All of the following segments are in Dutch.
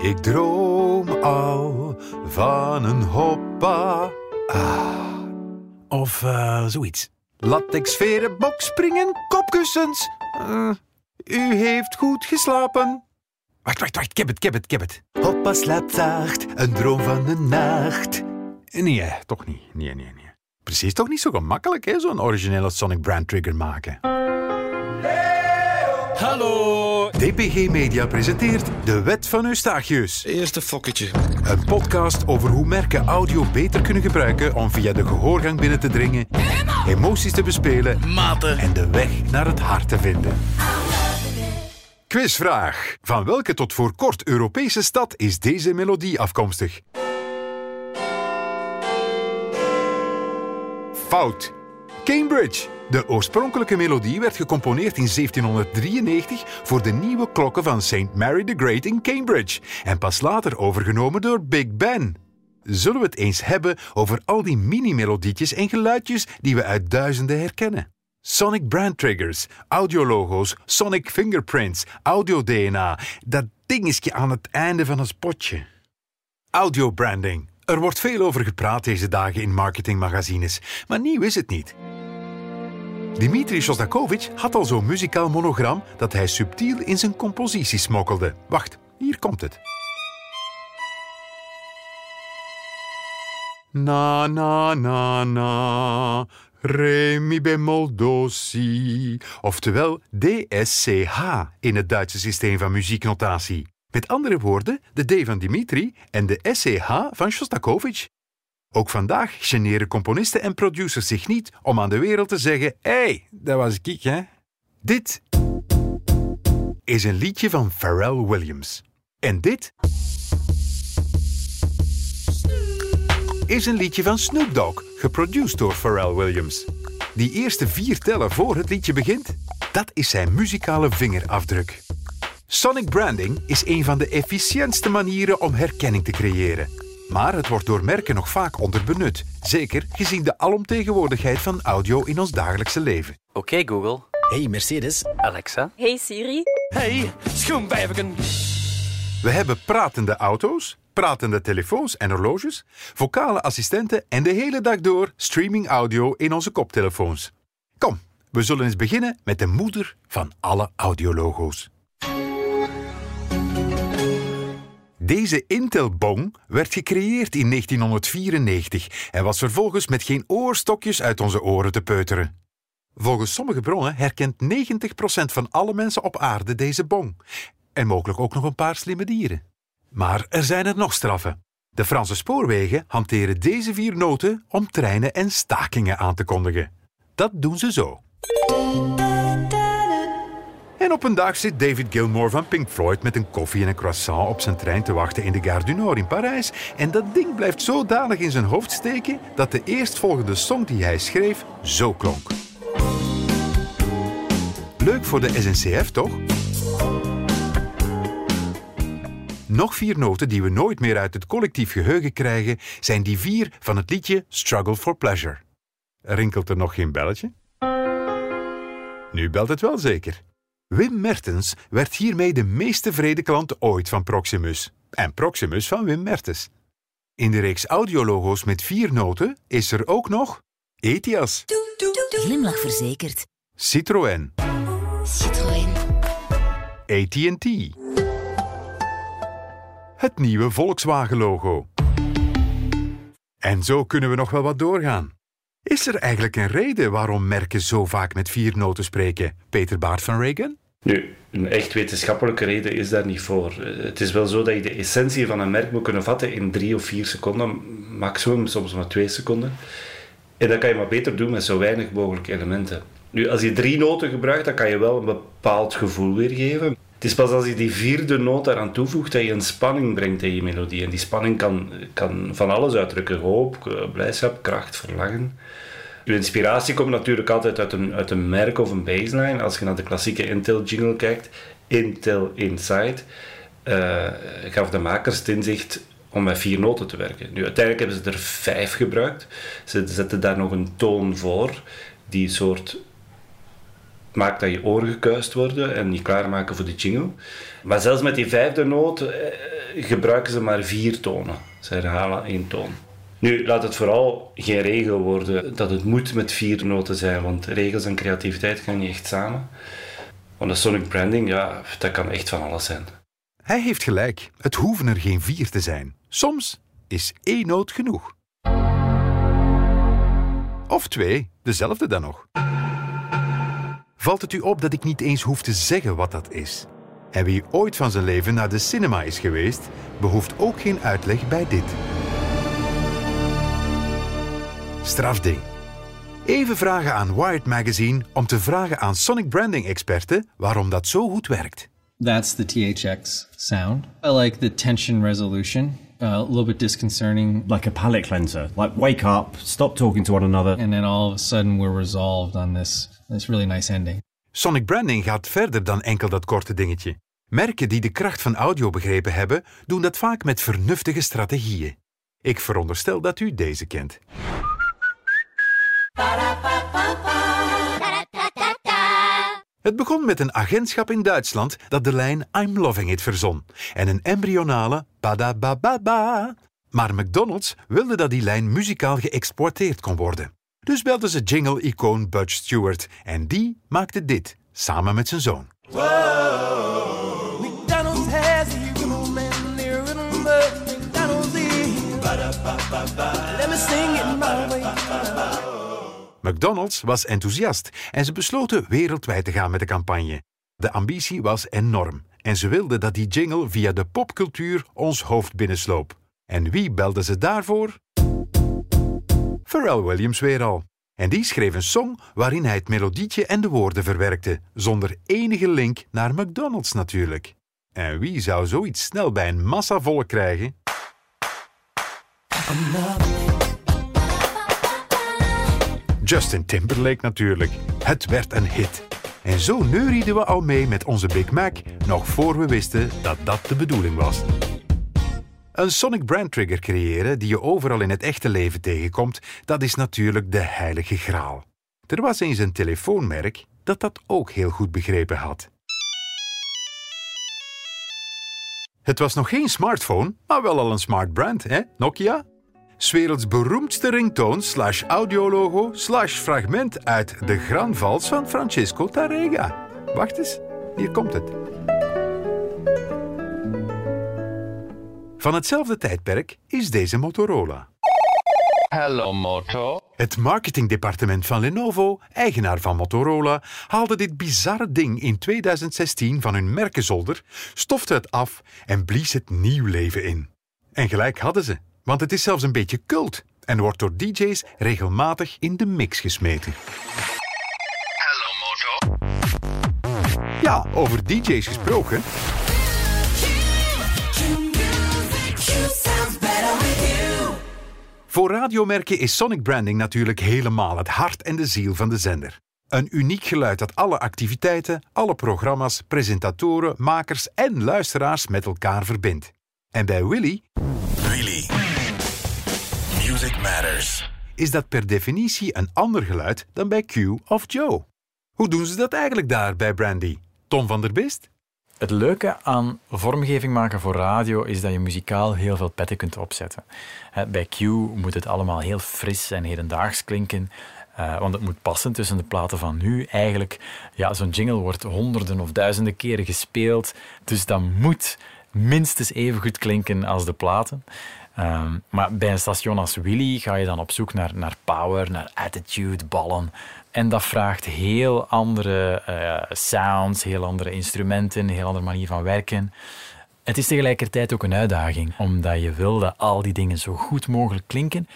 Ik droom al van een hoppa. Ah. Of uh, zoiets. Latex veren, bokspringen, kopkussens. Uh, u heeft goed geslapen. Wacht, wacht, wacht. Ik heb het. Hoppa slaapt zacht, een droom van de nacht. Nee, toch niet. Nee, nee, nee. Precies toch niet zo gemakkelijk, hè, zo'n originele Sonic Brand Trigger maken. Hallo! DPG Media presenteert De Wet van Eustachius. Eerste fokketje. Een podcast over hoe merken audio beter kunnen gebruiken om via de gehoorgang binnen te dringen, emoties te bespelen Maten. en de weg naar het hart te vinden. Quizvraag. Van welke tot voor kort Europese stad is deze melodie afkomstig? Fout. Cambridge. De oorspronkelijke melodie werd gecomponeerd in 1793 voor de nieuwe klokken van St. Mary the Great in Cambridge en pas later overgenomen door Big Ben. Zullen we het eens hebben over al die mini-melodietjes en geluidjes die we uit duizenden herkennen? Sonic brand triggers, audiologo's, Sonic fingerprints, audio-DNA, dat dingetje aan het einde van een spotje. Audio-branding. Er wordt veel over gepraat deze dagen in marketingmagazines, maar nieuw is het niet. Dimitri Shostakovich had al zo'n muzikaal monogram dat hij subtiel in zijn compositie smokkelde. Wacht, hier komt het. Na na na na, re mi bemol do si. Oftewel DSCH in het Duitse systeem van muzieknotatie. Met andere woorden, de D van Dimitri en de SCH van Shostakovich. Ook vandaag generen componisten en producers zich niet om aan de wereld te zeggen: hé, hey, dat was ik, hè? Dit is een liedje van Pharrell Williams. En dit is een liedje van Snoop Dogg, geproduceerd door Pharrell Williams. Die eerste vier tellen voor het liedje begint, dat is zijn muzikale vingerafdruk. Sonic branding is een van de efficiëntste manieren om herkenning te creëren. Maar het wordt door merken nog vaak onderbenut. Zeker gezien de alomtegenwoordigheid van audio in ons dagelijkse leven. Oké Google. Hey Mercedes. Alexa. Hey Siri. Hey schoenvijverken. We hebben pratende auto's, pratende telefoons en horloges, vocale assistenten en de hele dag door streaming audio in onze koptelefoons. Kom, we zullen eens beginnen met de moeder van alle audiologo's. Deze Intel-bong werd gecreëerd in 1994 en was vervolgens met geen oorstokjes uit onze oren te peuteren. Volgens sommige bronnen herkent 90% van alle mensen op aarde deze bong. En mogelijk ook nog een paar slimme dieren. Maar er zijn er nog straffen. De Franse spoorwegen hanteren deze vier noten om treinen en stakingen aan te kondigen. Dat doen ze zo. En op een dag zit David Gilmour van Pink Floyd met een koffie en een croissant op zijn trein te wachten in de Gare du Nord in Parijs. En dat ding blijft zodanig in zijn hoofd steken dat de eerstvolgende song die hij schreef zo klonk. Leuk voor de SNCF, toch? Nog vier noten die we nooit meer uit het collectief geheugen krijgen, zijn die vier van het liedje Struggle for Pleasure. Rinkelt er nog geen belletje? Nu belt het wel zeker. Wim Mertens werd hiermee de meest tevreden klant ooit van Proximus. En Proximus van Wim Mertens. In de reeks audiologo's met vier noten is er ook nog Etias, Glimlach verzekerd. Citroën, Citroën. AT&T. Het nieuwe Volkswagen-logo. En zo kunnen we nog wel wat doorgaan. Is er eigenlijk een reden waarom merken zo vaak met vier noten spreken? Peter Baart van Reagan? Nu, een echt wetenschappelijke reden is daar niet voor. Eh, Het is wel zo dat je de essentie van een merk moet kunnen vatten in drie of vier seconden, maximum, soms maar twee seconden. En dat kan je maar beter doen met zo weinig mogelijk elementen. Nu, als je drie noten gebruikt, dan kan je wel een bepaald gevoel weergeven. Het is pas als je die vierde noot daaraan toevoegt dat je een spanning brengt in je melodie. En die spanning kan, kan van alles uitdrukken: hoop, eh, blijdschap, kracht, verlangen. Je inspiratie komt natuurlijk altijd uit een, uit een merk of een baseline. Als je naar de klassieke Intel jingle kijkt, Intel Inside, eh, gaf de makers het inzicht om met vier noten te werken. Nu, uiteindelijk hebben ze er vijf gebruikt. Ze zetten daar nog een toon voor, die soort maakt dat je oren gekuist worden en je klaarmaken voor de jingle. Maar zelfs met die vijfde noot eh, gebruiken ze maar vier tonen. Ze herhalen één toon. Nu, laat het vooral geen regel worden dat het moet met vier noten zijn, want regels en creativiteit gaan niet echt samen. Want de sonic branding, ja, dat kan echt van alles zijn. Hij heeft gelijk. Het hoeven er geen vier te zijn. Soms is één noot genoeg. Of twee, dezelfde dan nog. Valt het u op dat ik niet eens hoef te zeggen wat dat is? En wie ooit van zijn leven naar de cinema is geweest, behoeft ook geen uitleg bij dit. Strafding. Even vragen aan Wired Magazine om te vragen aan Sonic Branding experten waarom dat zo goed werkt. That's the THX sound. I like the tension resolution. Uh, a little bit disconcerting. Like a palate cleanser. Like wake up, stop talking to one another. And then all of a sudden we're resolved on this this really nice ending. Sonic Branding gaat verder dan enkel dat korte dingetje. Merken die de kracht van audio begrepen hebben, doen dat vaak met vernuftige strategieën. Ik veronderstel dat u deze kent. Het begon met een agentschap in Duitsland dat de lijn I'm Loving It verzon en een embryonale ba Maar McDonald's wilde dat die lijn muzikaal geëxporteerd kon worden. Dus belden ze jingle-icoon Bud Stewart en die maakte dit samen met zijn zoon. McDonald's has a and their rhythm, McDonald's is. Let me sing it my way. McDonald's was enthousiast en ze besloten wereldwijd te gaan met de campagne. De ambitie was enorm en ze wilden dat die jingle via de popcultuur ons hoofd binnensloop. En wie belde ze daarvoor? Pharrell Williams weer al. En die schreef een song waarin hij het melodietje en de woorden verwerkte, zonder enige link naar McDonald's natuurlijk. En wie zou zoiets snel bij een massa volk krijgen? Justin Timberlake natuurlijk. Het werd een hit. En zo neurieden we al mee met onze Big Mac, nog voor we wisten dat dat de bedoeling was. Een Sonic Brand Trigger creëren die je overal in het echte leven tegenkomt, dat is natuurlijk de heilige graal. Er was eens een telefoonmerk dat dat ook heel goed begrepen had. Het was nog geen smartphone, maar wel al een smart brand, hè, Nokia? 's werelds beroemdste ringtoon slash audiologo slash fragment uit De Gran Vals van Francesco Tarrega. Wacht eens, hier komt het. Van hetzelfde tijdperk is deze Motorola. Hello, Moto. Het marketingdepartement van Lenovo, eigenaar van Motorola, haalde dit bizarre ding in 2016 van hun merkenzolder, stofte het af en blies het nieuw leven in. En gelijk hadden ze, want het is zelfs een beetje cult en wordt door DJ's regelmatig in de mix gesmeten. Hello, Moto. Ja, over DJ's gesproken. Voor radiomerken is sonic branding natuurlijk helemaal het hart en de ziel van de zender. Een uniek geluid dat alle activiteiten, alle programma's, presentatoren, makers en luisteraars met elkaar verbindt. En bij Willy? Music matters. is dat per definitie een ander geluid dan bij Q of Joe. Hoe doen ze dat eigenlijk daar bij Brandy? Tom van der Bist? Het leuke aan vormgeving maken voor radio is dat je muzikaal heel veel petten kunt opzetten. Hè, Bij Q moet het allemaal heel fris en hedendaags klinken. eh, want het moet passen tussen de platen van nu. Eigenlijk, ja, zo'n jingle wordt honderden of duizenden keren gespeeld. Dus dat moet minstens even goed klinken als de platen. Ehm, maar bij een station als Willy ga je dan op zoek naar, naar power, naar attitude, ballen. En dat vraagt heel andere eh, sounds, heel andere instrumenten, een heel andere manier van werken. Het is tegelijkertijd ook een uitdaging, omdat je wil dat al die dingen zo goed mogelijk klinken.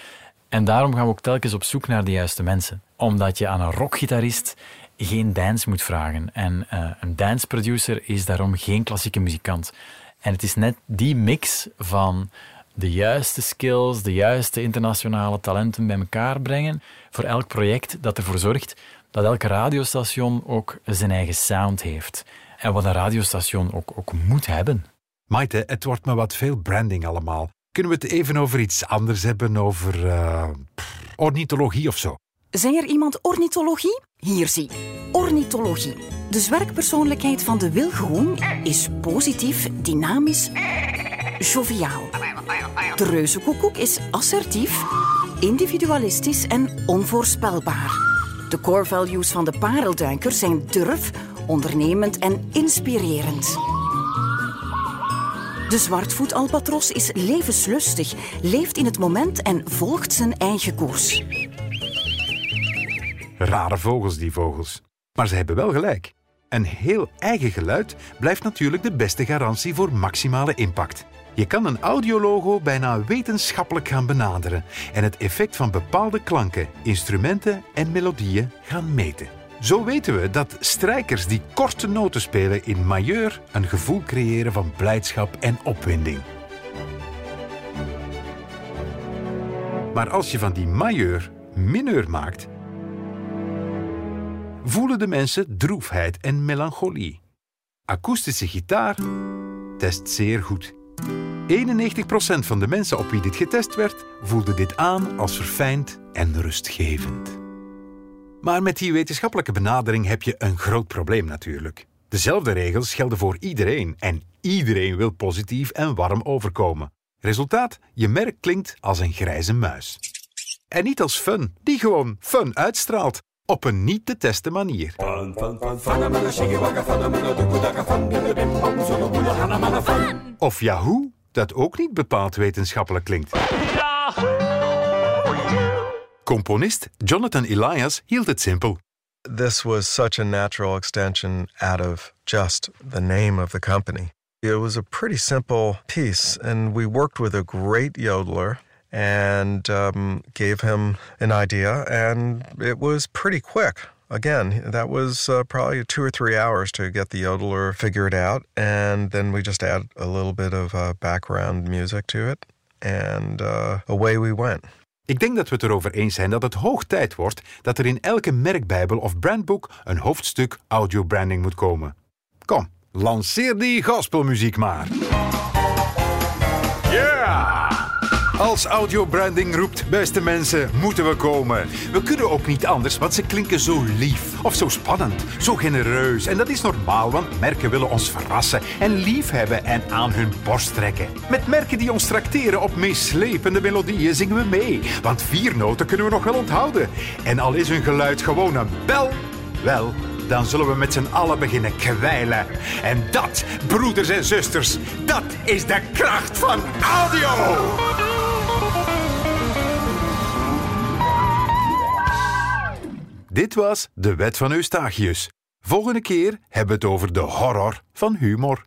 En daarom gaan we ook telkens op zoek naar de juiste mensen. Omdat je aan een rockgitarist geen dance moet vragen. En eh, een dance producer is daarom geen klassieke muzikant. En het is net die mix van de juiste skills, de juiste internationale talenten bij elkaar brengen voor elk project dat ervoor zorgt dat elk radiostation ook zijn eigen sound heeft. En wat een radiostation ook, ook moet hebben. Maite, het wordt me wat veel branding allemaal. Kunnen we het even over iets anders hebben, over eh, ornithologie of zo? Zeg er iemand ornithologie? Hier zie. Ornithologie. De zwerkpersoonlijkheid van de wilgroen is positief, dynamisch joviaal. De reuzenkoekoek is assertief, individualistisch en onvoorspelbaar. De core values van de parelduiker zijn durf, ondernemend en inspirerend. De zwartvoetalbatros is levenslustig, leeft in het moment en volgt zijn eigen koers. Rare vogels, die vogels. Maar ze hebben wel gelijk. Een heel eigen geluid blijft natuurlijk de beste garantie voor maximale impact. Je kan een audiologo bijna wetenschappelijk gaan benaderen en het effect van bepaalde klanken, instrumenten en melodieën gaan meten. Zo weten we dat strijkers die korte noten spelen in majeur een gevoel creëren van blijdschap en opwinding. Maar als je van die majeur mineur maakt, voelen de mensen droefheid en melancholie. Akoestische gitaar test zeer goed. 91% van de mensen op wie dit getest werd, voelde dit aan als verfijnd en rustgevend. Maar met die wetenschappelijke benadering heb je een groot probleem natuurlijk. Dezelfde regels gelden voor iedereen en iedereen wil positief en warm overkomen. Resultaat: je merk klinkt als een grijze muis. En niet als fun, die gewoon fun uitstraalt. Op een niet te testen manier. Of Yahoo, dat ook niet bepaald wetenschappelijk klinkt. Componist Jonathan Elias hield het simpel. This was such a natural extension out of just the name of the company. It was a pretty simple piece, and we worked with a great yodeler and um, gave him an idea, and it was pretty quick. Again, that was uh, probably two or three hours to get the yodeler figured out, and then we just add a little bit of uh, background music to it, and uh, away we went. Ik denk dat we het erover eens zijn dat het hoog tijd wordt dat er in elke merkbijbel of brandboek een hoofdstuk audiobranding moet komen. Kom, lanceer die gospelmuziek maar. Yeah! Als audiobranding roept, beste mensen, moeten we komen. We kunnen ook niet anders, want ze klinken zo lief. Of zo spannend, zo genereus. En dat is normaal, want merken willen ons verrassen en lief hebben en aan hun borst trekken. Met merken die ons trakteren op meeslepende melodieën zingen we mee. Want vier noten kunnen we nog wel onthouden. En al is hun geluid gewoon een bel, wel, dan zullen we met z'n allen beginnen kwijlen. En dat, broeders en zusters, dat is de kracht van audio! Dit was De Wet van Eustachius. Volgende keer hebben we het over de horror van humor.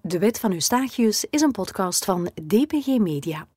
De Wet van Eustachius is een podcast van DPG Media.